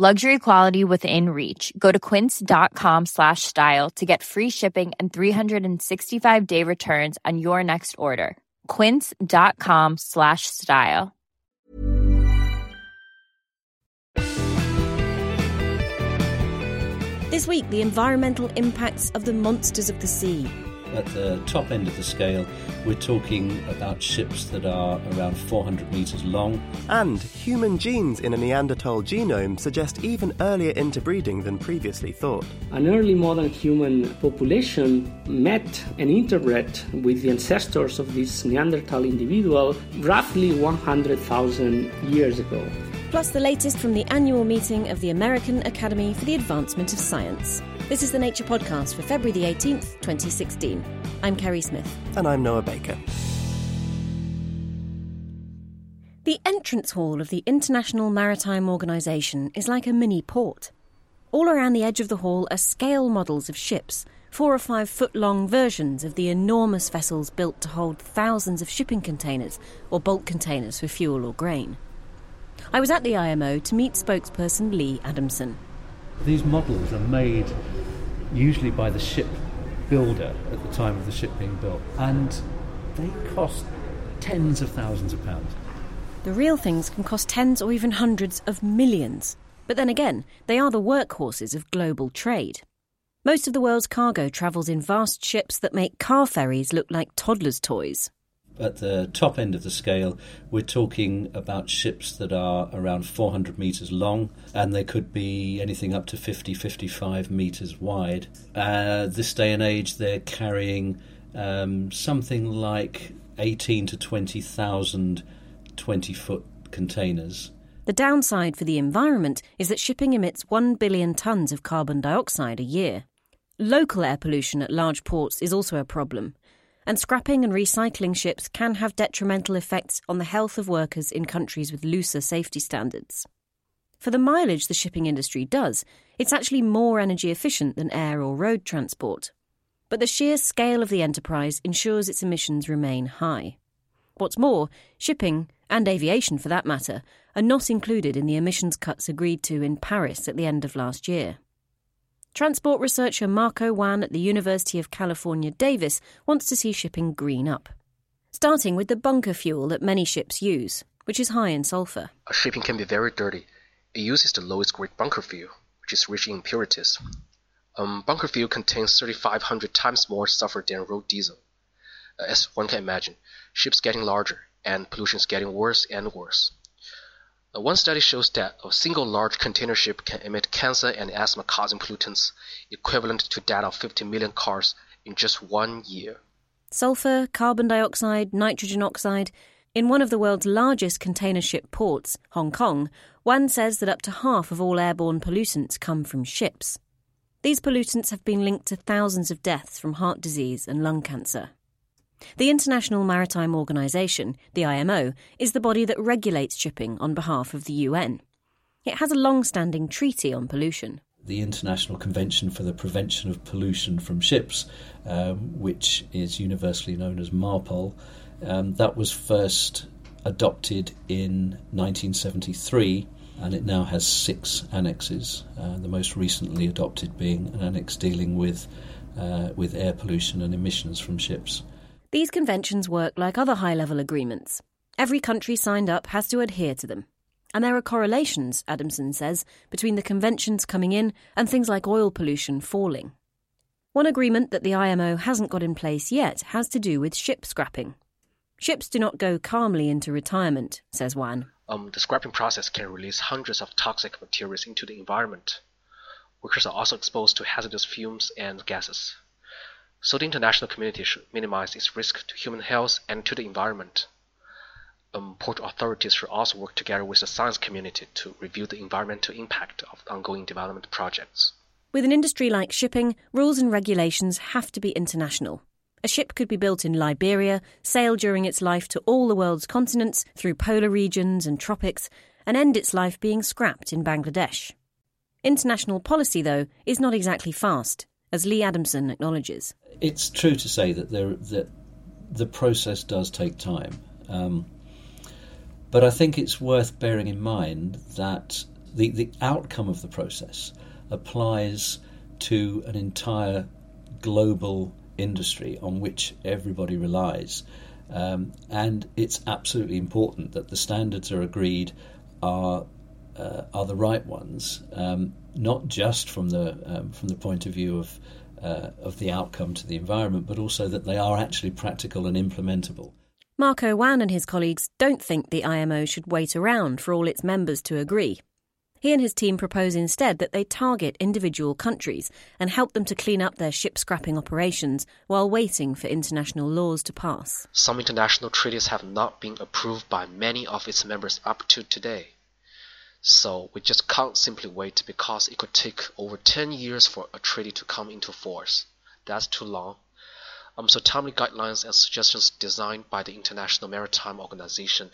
Luxury quality within reach. Go to quince.com slash style to get free shipping and 365 day returns on your next order. Quince.com slash style. This week, the environmental impacts of the monsters of the sea. At the top end of the scale, we're talking about ships that are around 400 metres long. And human genes in a Neanderthal genome suggest even earlier interbreeding than previously thought. An early modern human population met and interbred with the ancestors of this Neanderthal individual roughly 100,000 years ago. Plus, the latest from the annual meeting of the American Academy for the Advancement of Science. This is the Nature Podcast for February the 18th, 2016. I'm Kerry Smith. And I'm Noah Baker. The entrance hall of the International Maritime Organization is like a mini port. All around the edge of the hall are scale models of ships, four or five foot long versions of the enormous vessels built to hold thousands of shipping containers or bulk containers for fuel or grain. I was at the IMO to meet spokesperson Lee Adamson. These models are made usually by the ship builder at the time of the ship being built, and they cost tens of thousands of pounds. The real things can cost tens or even hundreds of millions. But then again, they are the workhorses of global trade. Most of the world's cargo travels in vast ships that make car ferries look like toddlers' toys at the top end of the scale, we're talking about ships that are around 400 metres long and they could be anything up to 50, 55 metres wide. Uh, this day and age, they're carrying um, something like 18 to 20,000 20 foot containers. The downside for the environment is that shipping emits 1 billion tonnes of carbon dioxide a year. Local air pollution at large ports is also a problem and scrapping and recycling ships can have detrimental effects on the health of workers in countries with looser safety standards. For the mileage the shipping industry does, it's actually more energy efficient than air or road transport. But the sheer scale of the enterprise ensures its emissions remain high. What's more, shipping, and aviation for that matter, are not included in the emissions cuts agreed to in Paris at the end of last year. Transport researcher Marco Wan at the University of California, Davis wants to see shipping green up. Starting with the bunker fuel that many ships use, which is high in sulfur. Shipping can be very dirty. It uses the lowest grade bunker fuel, which is rich in impurities. Um, bunker fuel contains 3,500 times more sulfur than road diesel. Uh, as one can imagine, ships getting larger and pollution is getting worse and worse. One study shows that a single large container ship can emit cancer and asthma causing pollutants equivalent to that of 50 million cars in just one year. Sulfur, carbon dioxide, nitrogen oxide. In one of the world's largest container ship ports, Hong Kong, Wan says that up to half of all airborne pollutants come from ships. These pollutants have been linked to thousands of deaths from heart disease and lung cancer. The International Maritime Organization, the IMO, is the body that regulates shipping on behalf of the UN. It has a long standing treaty on pollution. The International Convention for the Prevention of Pollution from Ships, um, which is universally known as MARPOL, um, that was first adopted in 1973 and it now has six annexes, uh, the most recently adopted being an annex dealing with, uh, with air pollution and emissions from ships. These conventions work like other high level agreements. Every country signed up has to adhere to them. And there are correlations, Adamson says, between the conventions coming in and things like oil pollution falling. One agreement that the IMO hasn't got in place yet has to do with ship scrapping. Ships do not go calmly into retirement, says Wan. Um, the scrapping process can release hundreds of toxic materials into the environment. Workers are also exposed to hazardous fumes and gases. So the international community should minimize its risk to human health and to the environment. Um, port authorities should also work together with the science community to review the environmental impact of ongoing development projects. With an industry like shipping, rules and regulations have to be international. A ship could be built in Liberia, sail during its life to all the world's continents, through polar regions and tropics, and end its life being scrapped in Bangladesh. International policy, though, is not exactly fast, as Lee Adamson acknowledges. It's true to say that there that the process does take time, um, but I think it's worth bearing in mind that the the outcome of the process applies to an entire global industry on which everybody relies. Um, and it's absolutely important that the standards are agreed are uh, are the right ones, um, not just from the um, from the point of view of uh, of the outcome to the environment, but also that they are actually practical and implementable. Marco Wan and his colleagues don't think the IMO should wait around for all its members to agree. He and his team propose instead that they target individual countries and help them to clean up their ship scrapping operations while waiting for international laws to pass. Some international treaties have not been approved by many of its members up to today. So we just can't simply wait because it could take over 10 years for a treaty to come into force. That's too long. Um, so timely guidelines and suggestions designed by the International Maritime Organization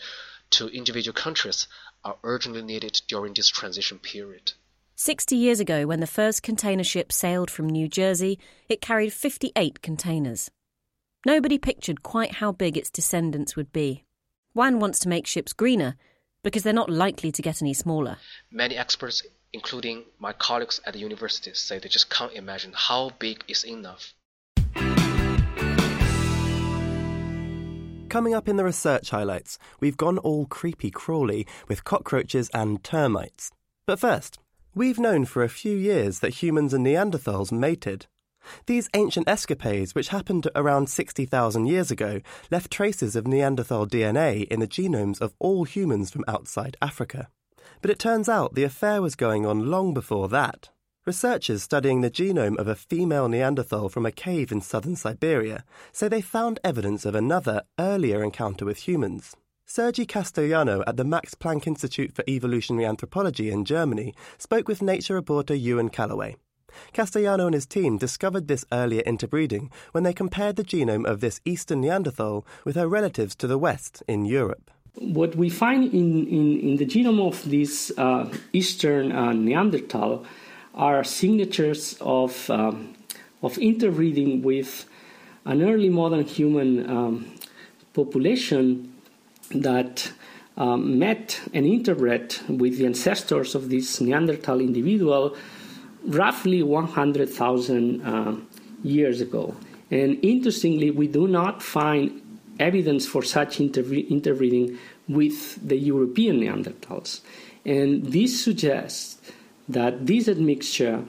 to individual countries are urgently needed during this transition period. 60 years ago, when the first container ship sailed from New Jersey, it carried 58 containers. Nobody pictured quite how big its descendants would be. Wan wants to make ships greener because they're not likely to get any smaller. Many experts, including my colleagues at the university, say they just can't imagine how big is enough. Coming up in the research highlights, we've gone all creepy crawly with cockroaches and termites. But first, we've known for a few years that humans and Neanderthals mated. These ancient escapades, which happened around 60,000 years ago, left traces of Neanderthal DNA in the genomes of all humans from outside Africa. But it turns out the affair was going on long before that. Researchers studying the genome of a female Neanderthal from a cave in southern Siberia say they found evidence of another, earlier encounter with humans. Sergi Castellano at the Max Planck Institute for Evolutionary Anthropology in Germany spoke with Nature reporter Ewan Callaway. Castellano and his team discovered this earlier interbreeding when they compared the genome of this eastern Neanderthal with her relatives to the west in Europe. What we find in, in, in the genome of this uh, eastern uh, Neanderthal are signatures of, um, of interbreeding with an early modern human um, population that um, met and interbred with the ancestors of this Neanderthal individual roughly 100,000 uh, years ago. And interestingly, we do not find evidence for such interbreeding with the European Neanderthals. And this suggests that this admixture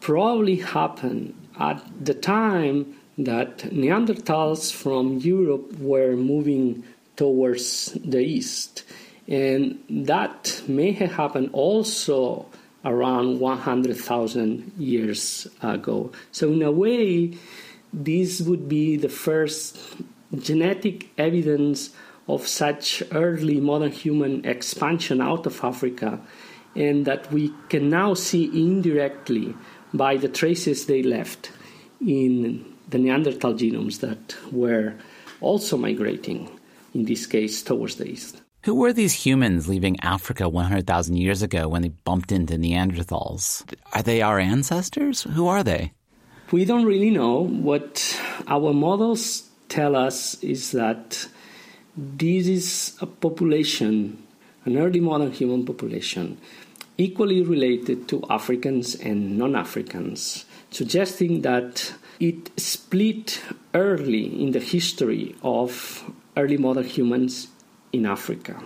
probably happened at the time that Neanderthals from Europe were moving towards the east. And that may have happened also around 100,000 years ago. So, in a way, this would be the first genetic evidence of such early modern human expansion out of Africa and that we can now see indirectly by the traces they left in the Neanderthal genomes that were also migrating, in this case, towards the east. Who were these humans leaving Africa 100,000 years ago when they bumped into Neanderthals? Are they our ancestors? Who are they? We don't really know. What our models tell us is that this is a population, an early modern human population, equally related to Africans and non Africans, suggesting that it split early in the history of early modern humans in Africa.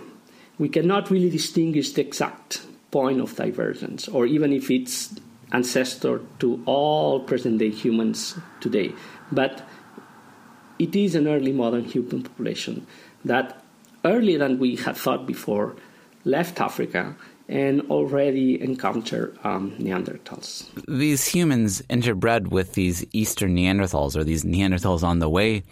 We cannot really distinguish the exact point of divergence, or even if it's ancestor to all present day humans today. But it is an early modern human population that, earlier than we had thought before, left Africa and already encountered um, Neanderthals. These humans interbred with these Eastern Neanderthals, or these Neanderthals on the way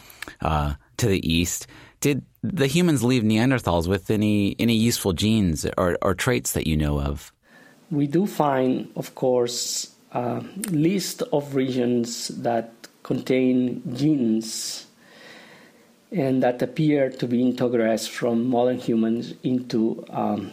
uh, to the East. Did the humans leave Neanderthals with any, any useful genes or, or traits that you know of? We do find, of course, a list of regions that contain genes and that appear to be integrated from modern humans into um,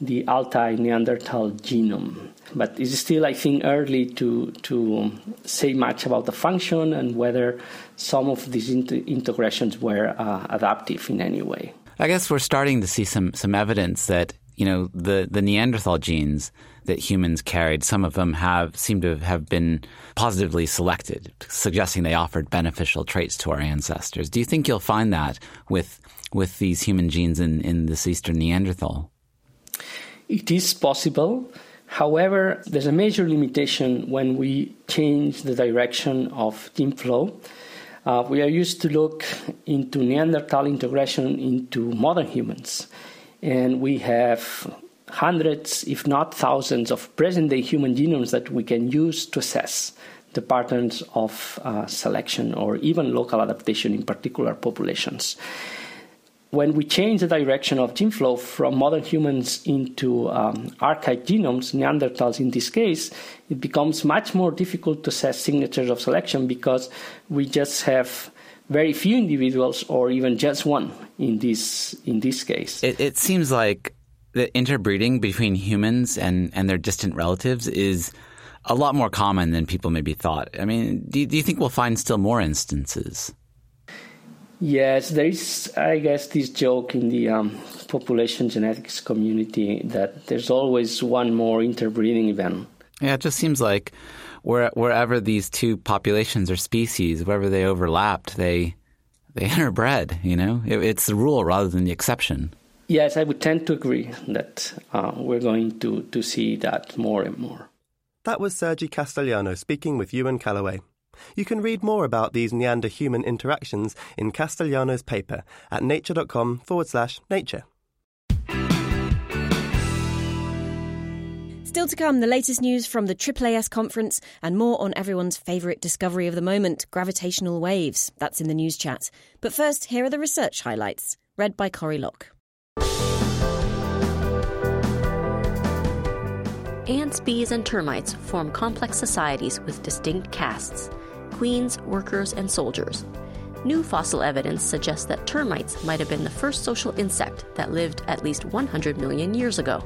the Altai Neanderthal genome. But it's still, I think, early to, to say much about the function and whether some of these inter- integrations were uh, adaptive in any way. I guess we're starting to see some, some evidence that you know the, the Neanderthal genes that humans carried, some of them have seem to have been positively selected, suggesting they offered beneficial traits to our ancestors. Do you think you'll find that with with these human genes in, in this Eastern Neanderthal? It is possible. However, there's a major limitation when we change the direction of gene flow. Uh, we are used to look into Neanderthal integration into modern humans, and we have hundreds, if not thousands, of present day human genomes that we can use to assess the patterns of uh, selection or even local adaptation in particular populations when we change the direction of gene flow from modern humans into um, archaic genomes, Neanderthals in this case, it becomes much more difficult to assess signatures of selection because we just have very few individuals or even just one in this in this case. It, it seems like the interbreeding between humans and, and their distant relatives is a lot more common than people maybe thought. I mean, do, do you think we'll find still more instances? Yes, there is, I guess, this joke in the um, population genetics community that there's always one more interbreeding event. Yeah, it just seems like where, wherever these two populations or species, wherever they overlapped, they they interbred. You know, it, it's the rule rather than the exception. Yes, I would tend to agree that uh, we're going to, to see that more and more. That was Sergi Castellano speaking with Ewan Callaway. You can read more about these Neander human interactions in Castellano's paper at nature.com forward slash nature. Still to come, the latest news from the AAAS conference and more on everyone's favourite discovery of the moment gravitational waves. That's in the news chat. But first, here are the research highlights, read by Corey Locke. Ants, bees, and termites form complex societies with distinct castes queens, workers, and soldiers. New fossil evidence suggests that termites might have been the first social insect that lived at least 100 million years ago.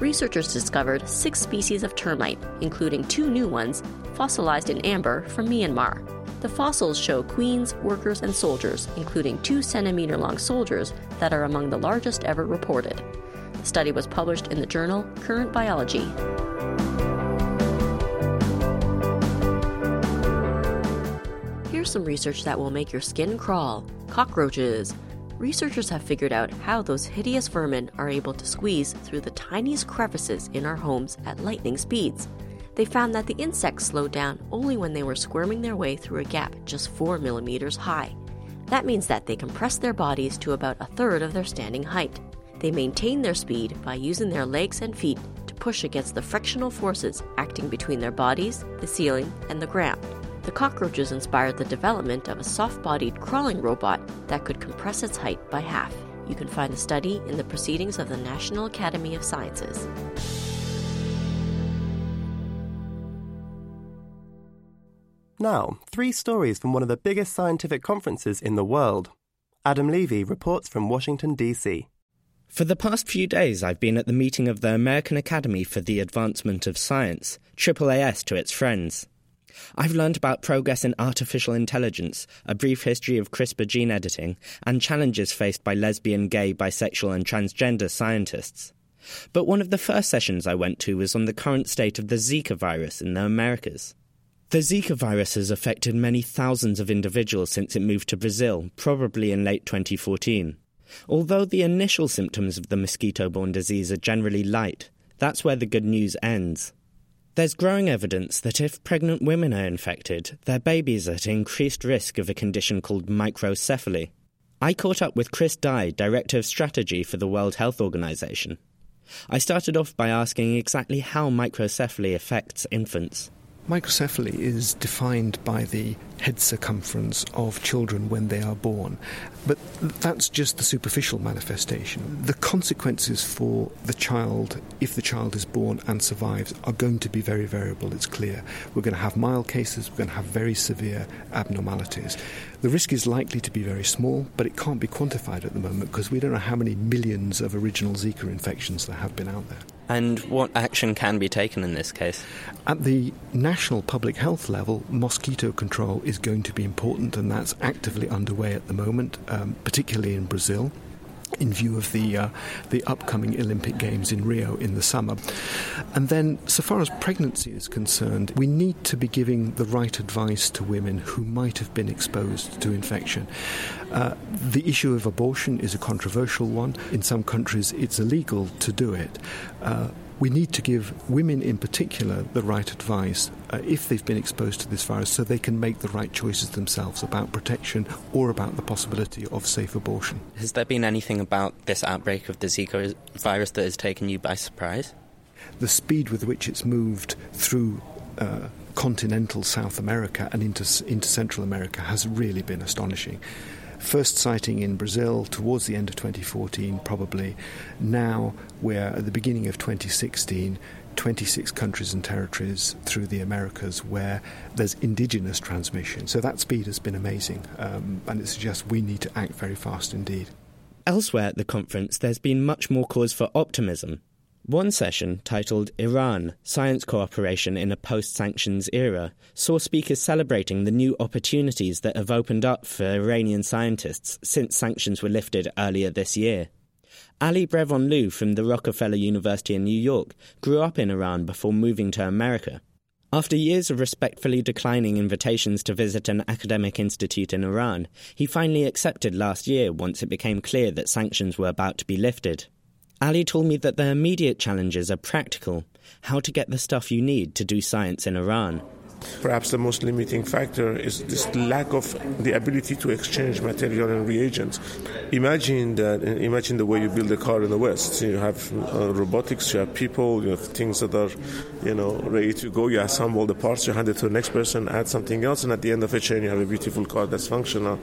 Researchers discovered six species of termite, including two new ones, fossilized in amber from Myanmar. The fossils show queens, workers, and soldiers, including two centimeter long soldiers that are among the largest ever reported. The study was published in the journal Current Biology. Here's some research that will make your skin crawl cockroaches. Researchers have figured out how those hideous vermin are able to squeeze through the tiniest crevices in our homes at lightning speeds. They found that the insects slowed down only when they were squirming their way through a gap just 4 millimeters high. That means that they compress their bodies to about a third of their standing height. They maintain their speed by using their legs and feet to push against the frictional forces acting between their bodies, the ceiling, and the ground. The cockroaches inspired the development of a soft bodied crawling robot that could compress its height by half. You can find the study in the Proceedings of the National Academy of Sciences. Now, three stories from one of the biggest scientific conferences in the world. Adam Levy reports from Washington, D.C. For the past few days, I've been at the meeting of the American Academy for the Advancement of Science, AAAS to its friends. I've learned about progress in artificial intelligence, a brief history of CRISPR gene editing, and challenges faced by lesbian, gay, bisexual, and transgender scientists. But one of the first sessions I went to was on the current state of the Zika virus in the Americas. The Zika virus has affected many thousands of individuals since it moved to Brazil, probably in late 2014. Although the initial symptoms of the mosquito borne disease are generally light, that's where the good news ends. There's growing evidence that if pregnant women are infected, their babies are at increased risk of a condition called microcephaly. I caught up with Chris Dye, Director of Strategy for the World Health Organization. I started off by asking exactly how microcephaly affects infants. Microcephaly is defined by the head circumference of children when they are born. But that's just the superficial manifestation. The consequences for the child, if the child is born and survives, are going to be very variable, it's clear. We're going to have mild cases, we're going to have very severe abnormalities. The risk is likely to be very small, but it can't be quantified at the moment because we don't know how many millions of original Zika infections there have been out there. And what action can be taken in this case? At the national public health level, mosquito control is going to be important, and that's actively underway at the moment, um, particularly in Brazil in view of the uh, the upcoming Olympic Games in Rio in the summer. And then, so far as pregnancy is concerned, we need to be giving the right advice to women who might have been exposed to infection. Uh, the issue of abortion is a controversial one. In some countries, it's illegal to do it. Uh, we need to give women in particular the right advice uh, if they've been exposed to this virus so they can make the right choices themselves about protection or about the possibility of safe abortion. Has there been anything about this outbreak of the Zika virus that has taken you by surprise? The speed with which it's moved through uh, continental South America and into, into Central America has really been astonishing. First sighting in Brazil towards the end of 2014, probably. Now we're at the beginning of 2016. 26 countries and territories through the Americas where there's indigenous transmission. So that speed has been amazing, um, and it suggests we need to act very fast indeed. Elsewhere at the conference, there's been much more cause for optimism. One session, titled Iran Science Cooperation in a Post Sanctions Era, saw speakers celebrating the new opportunities that have opened up for Iranian scientists since sanctions were lifted earlier this year. Ali Brivanlou from the Rockefeller University in New York grew up in Iran before moving to America. After years of respectfully declining invitations to visit an academic institute in Iran, he finally accepted last year once it became clear that sanctions were about to be lifted. Ali told me that the immediate challenges are practical how to get the stuff you need to do science in Iran. Perhaps the most limiting factor is this lack of the ability to exchange material and reagents. Imagine that. Imagine the way you build a car in the West. You have uh, robotics, you have people, you have things that are, you know, ready to go. You assemble the parts, you hand it to the next person, add something else, and at the end of a chain, you have a beautiful car that's functional.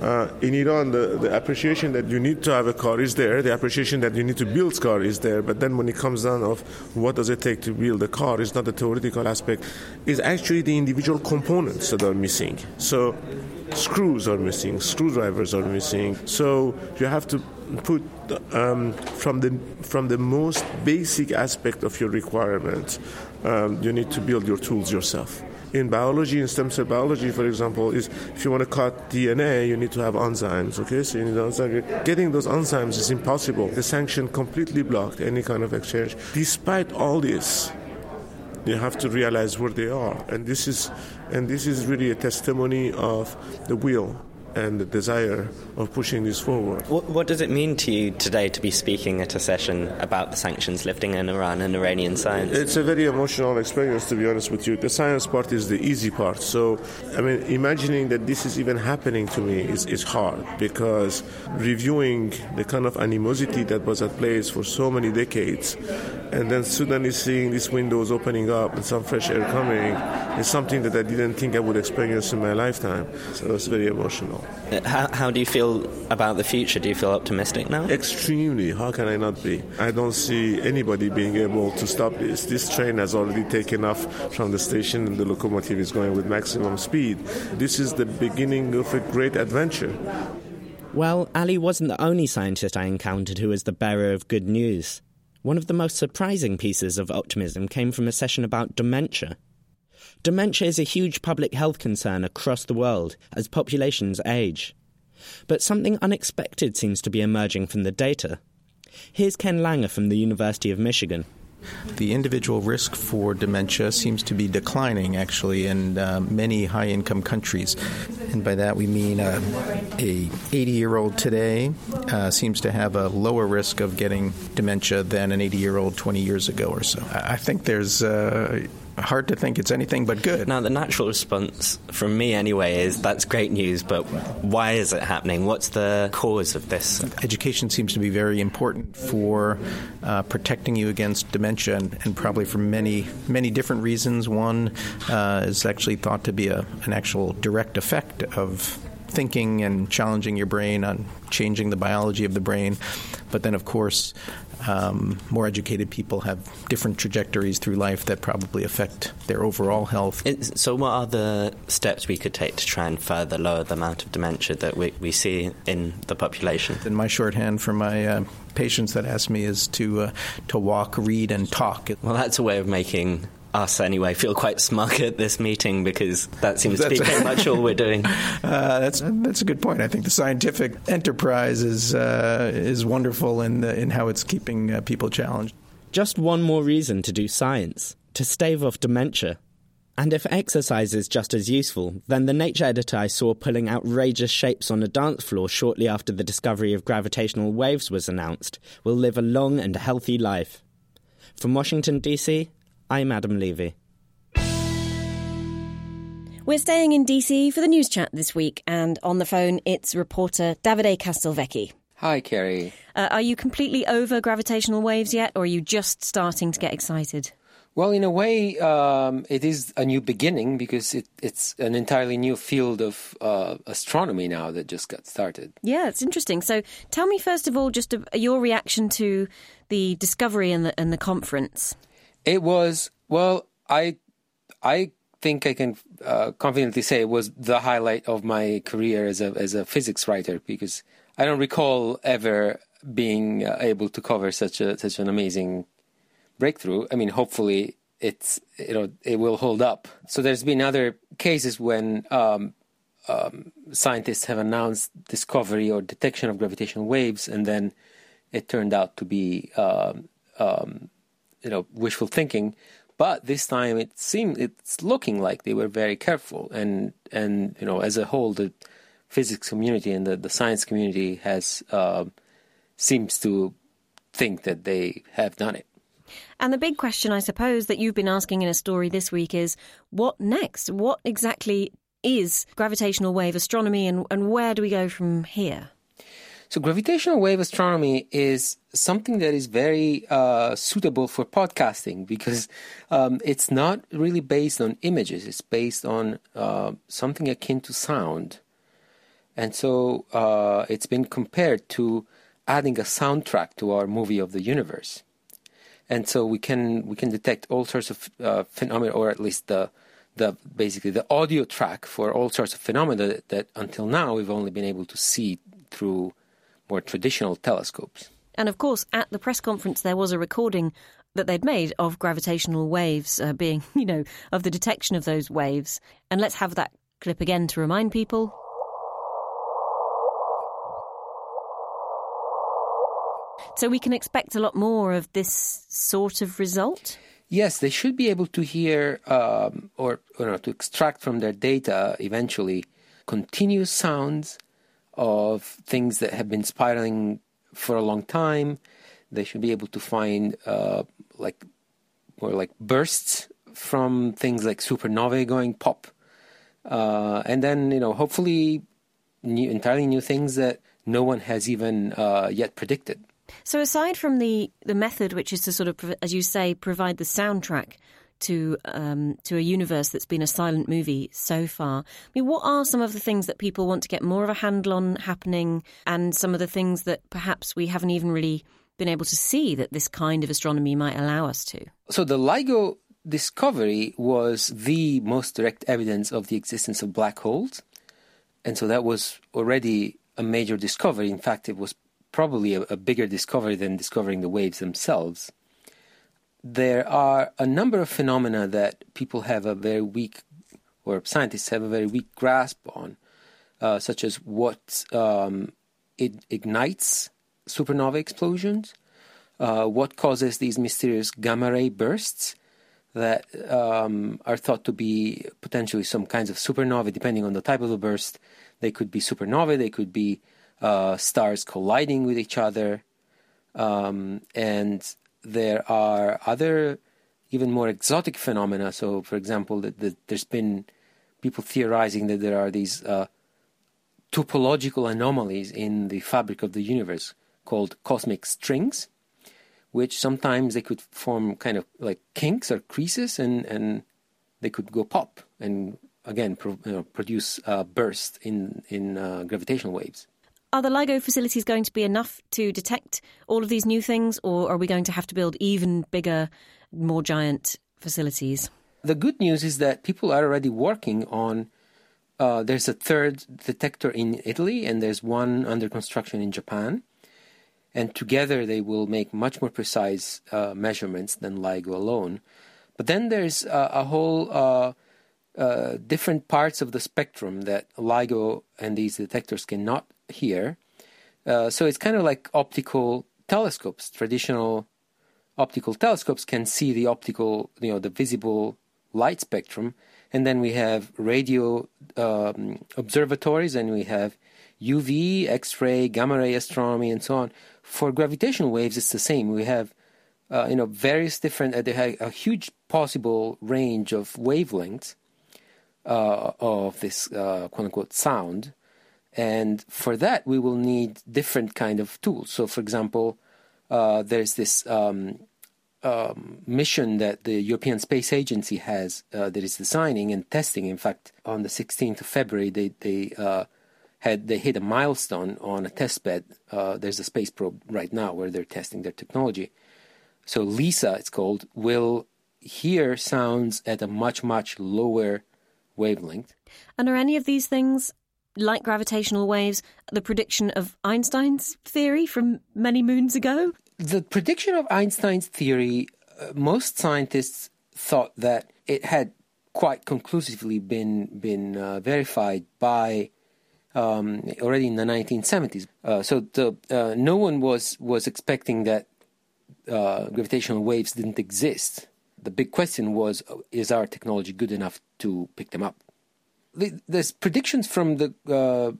Uh, in Iran, the, the appreciation that you need to have a car is there. The appreciation that you need to build a car is there. But then, when it comes down of what does it take to build a car, is not the theoretical aspect. Actually actually the individual components that are missing. So screws are missing, screwdrivers are missing. So you have to put um, from the from the most basic aspect of your requirement. Um, you need to build your tools yourself. In biology, in stem cell biology, for example, is if you want to cut DNA, you need to have enzymes. Okay, so you need enzymes. Getting those enzymes is impossible. The sanction completely blocked any kind of exchange. Despite all this, you have to realize where they are. And this is, and this is really a testimony of the will and the desire of pushing this forward. What, what, does it mean to you today to be speaking at a session about the sanctions lifting in Iran and Iranian science? It's a very emotional experience, to be honest with you. The science part is the easy part. So, I mean, imagining that this is even happening to me is, is hard because reviewing the kind of animosity that was at place for so many decades and then suddenly seeing these windows opening up and some fresh air coming is something that I didn't think I would experience in my lifetime. So it's very emotional. How, how do you feel about the future? Do you feel optimistic now? Extremely. How can I not be? I don't see anybody being able to stop this. This train has already taken off from the station and the locomotive is going with maximum speed. This is the beginning of a great adventure. Well, Ali wasn't the only scientist I encountered who was the bearer of good news. One of the most surprising pieces of optimism came from a session about dementia. Dementia is a huge public health concern across the world as populations age. But something unexpected seems to be emerging from the data. Here's Ken Langa from the University of Michigan. The individual risk for dementia seems to be declining, actually, in uh, many high-income countries, and by that we mean uh, a 80-year-old today uh, seems to have a lower risk of getting dementia than an 80-year-old 20 years ago or so. I think there's uh, hard to think it's anything but good. Now, the natural response from me, anyway, is that's great news, but why is it happening? What's the cause of this? Education seems to be very important for uh, protecting you against dementia, and, and, probably for many, many different reasons. One uh, is actually thought to be a, an actual direct effect of thinking and challenging your brain on changing the biology of the brain. But then, of course, um, more educated people have different trajectories through life that probably affect their overall health. It's, so, what are the steps we could take to try and further lower the amount of dementia that we, we see in the population? In my shorthand for my uh, patients that ask me is to uh, to walk, read, and talk. Well, that's a way of making us anyway feel quite smug at this meeting because that seems that's to be pretty much all we're doing. Uh, that's that's a good point. I think the scientific enterprise is uh, is wonderful in the, in how it's keeping uh, people challenged. Just one more reason to do science to stave off dementia. And if exercise is just as useful, then the nature editor I saw pulling outrageous shapes on a dance floor shortly after the discovery of gravitational waves was announced will live a long and healthy life. From Washington, D.C., I'm Adam Levy. We're staying in DC for the news chat this week, and on the phone it's reporter Davide Castelvecchi. Hi, Kerry. Uh, are you completely over gravitational waves yet, or are you just starting to get excited? Well, in a way, um, it is a new beginning because it, it's an entirely new field of uh, astronomy now that just got started. Yeah, it's interesting. So, tell me first of all, just a, your reaction to the discovery and the, and the conference. It was well, I I think I can uh, confidently say it was the highlight of my career as a as a physics writer because I don't recall ever being uh, able to cover such a such an amazing breakthrough. I mean, hopefully it's you know it will hold up. So there's been other cases when um, um, scientists have announced discovery or detection of gravitational waves, and then it turned out to be um, um you know wishful thinking. But this time it seemed it's looking like they were very careful, and and you know as a whole the physics community and the, the science community has uh, seems to think that they have done it. And the big question, I suppose, that you've been asking in a story this week is what next? What exactly is gravitational wave astronomy, and, and where do we go from here? So gravitational wave astronomy is something that is very uh, suitable for podcasting because um, it's not really based on images. It's based on uh, something akin to sound, and so uh, it's been compared to adding a soundtrack to our movie of the universe. And so we can we can detect all sorts of uh, phenomena, or at least the the basically the audio track for all sorts of phenomena that, that until now we've only been able to see through more traditional telescopes. And of course, at the press conference, there was a recording that they'd made of gravitational waves uh, being, you know, of the detection of those waves. And let's have that clip again to remind people. So we can expect a lot more of this sort of result? Yes, they should be able to hear um, or, or to extract from their data eventually continuous sounds of things that have been spiraling for a long time. They should be able to find uh, like or like bursts from things like supernovae going pop, uh, and then you know hopefully new, entirely new things that no one has even uh, yet predicted. So aside from the the method, which is to sort of, as you say, provide the soundtrack to um, to a universe that's been a silent movie so far. I mean, what are some of the things that people want to get more of a handle on happening, and some of the things that perhaps we haven't even really been able to see that this kind of astronomy might allow us to? So the LIGO discovery was the most direct evidence of the existence of black holes, and so that was already a major discovery. In fact, it was probably a, a bigger discovery than discovering the waves themselves there are a number of phenomena that people have a very weak, or scientists have a very weak grasp on, uh, such as what um, it ignites supernova explosions, uh, what causes these mysterious gamma ray bursts that um, are thought to be potentially some kinds of supernova, depending on the type of the burst. They could be supernovae, they could be uh, stars colliding with each other. Um, and there are other even more exotic phenomena. So, for example, that there's been people theorizing that there are these uh, topological anomalies in the fabric of the universe called cosmic strings, which sometimes they could form kind of like kinks or creases, and and they could go pop and again pro, you know, produce a burst in in uh, gravitational waves. Are the LIGO facilities going to be enough to detect all of these new things, or are we going to have to build even bigger, more giant facilities? The good news is that people are already working on. Uh, there's a third detector in Italy, and there's one under construction in Japan. And together they will make much more precise uh, measurements than LIGO alone. But then there's uh, a whole uh, uh, different parts of the spectrum that LIGO and these detectors cannot hear. Uh, so it's kind of like optical telescopes. Traditional optical telescopes can see the optical, you know, the visible light spectrum, and then we have radio um, observatories, and we have UV, X-ray, gamma ray astronomy, and so on. For gravitational waves, it's the same. We have uh, you know various different. Uh, they have a huge possible range of wavelengths uh, of this uh, quote unquote sound, and for that we will need different kind of tools. So, for example, uh, there's this um, um, mission that the European Space Agency has uh, that is designing and testing. In fact, on the 16th of February, they they uh, had they hit a milestone on a test bed. Uh, there's a space probe right now where they're testing their technology. So LISA, it's called, will hear sounds at a much much lower wavelength. And are any of these things like gravitational waves the prediction of Einstein's theory from many moons ago? The prediction of Einstein's theory, uh, most scientists thought that it had quite conclusively been been uh, verified by um, already in the 1970s. Uh, so the, uh, no one was was expecting that uh, gravitational waves didn't exist. The big question was: Is our technology good enough to pick them up? There's predictions from the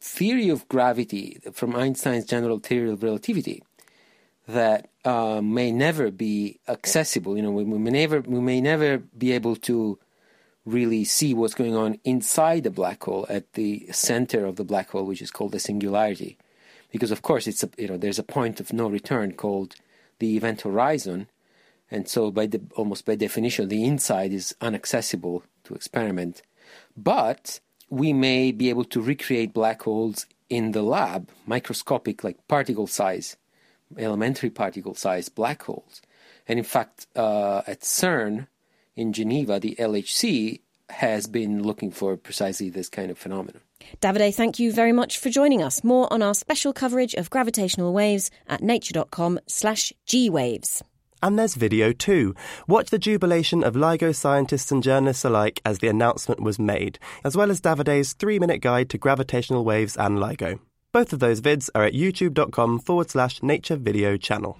theory of gravity, from Einstein's general theory of relativity, that uh, may never be accessible. You know, we, we, may never we may never be able to really see what's going on inside the black hole at the center of the black hole, which is called the singularity, because of course it's a, you know there's a point of no return called the event horizon, and so by the almost by definition the inside is inaccessible to experiment, but we may be able to recreate black holes in the lab, microscopic like particle size elementary particle size black holes. And in fact, uh, at CERN in Geneva, the LHC has been looking for precisely this kind of phenomenon. Davide, thank you very much for joining us. More on our special coverage of gravitational waves at nature.com slash gwaves. And there's video too. Watch the jubilation of LIGO scientists and journalists alike as the announcement was made, as well as Davide's three minute guide to gravitational waves and LIGO. Both of those vids are at youtube.com forward slash nature video channel.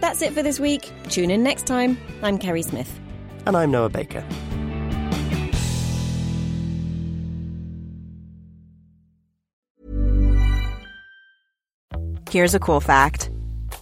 That's it for this week. Tune in next time. I'm Kerry Smith. And I'm Noah Baker. Here's a cool fact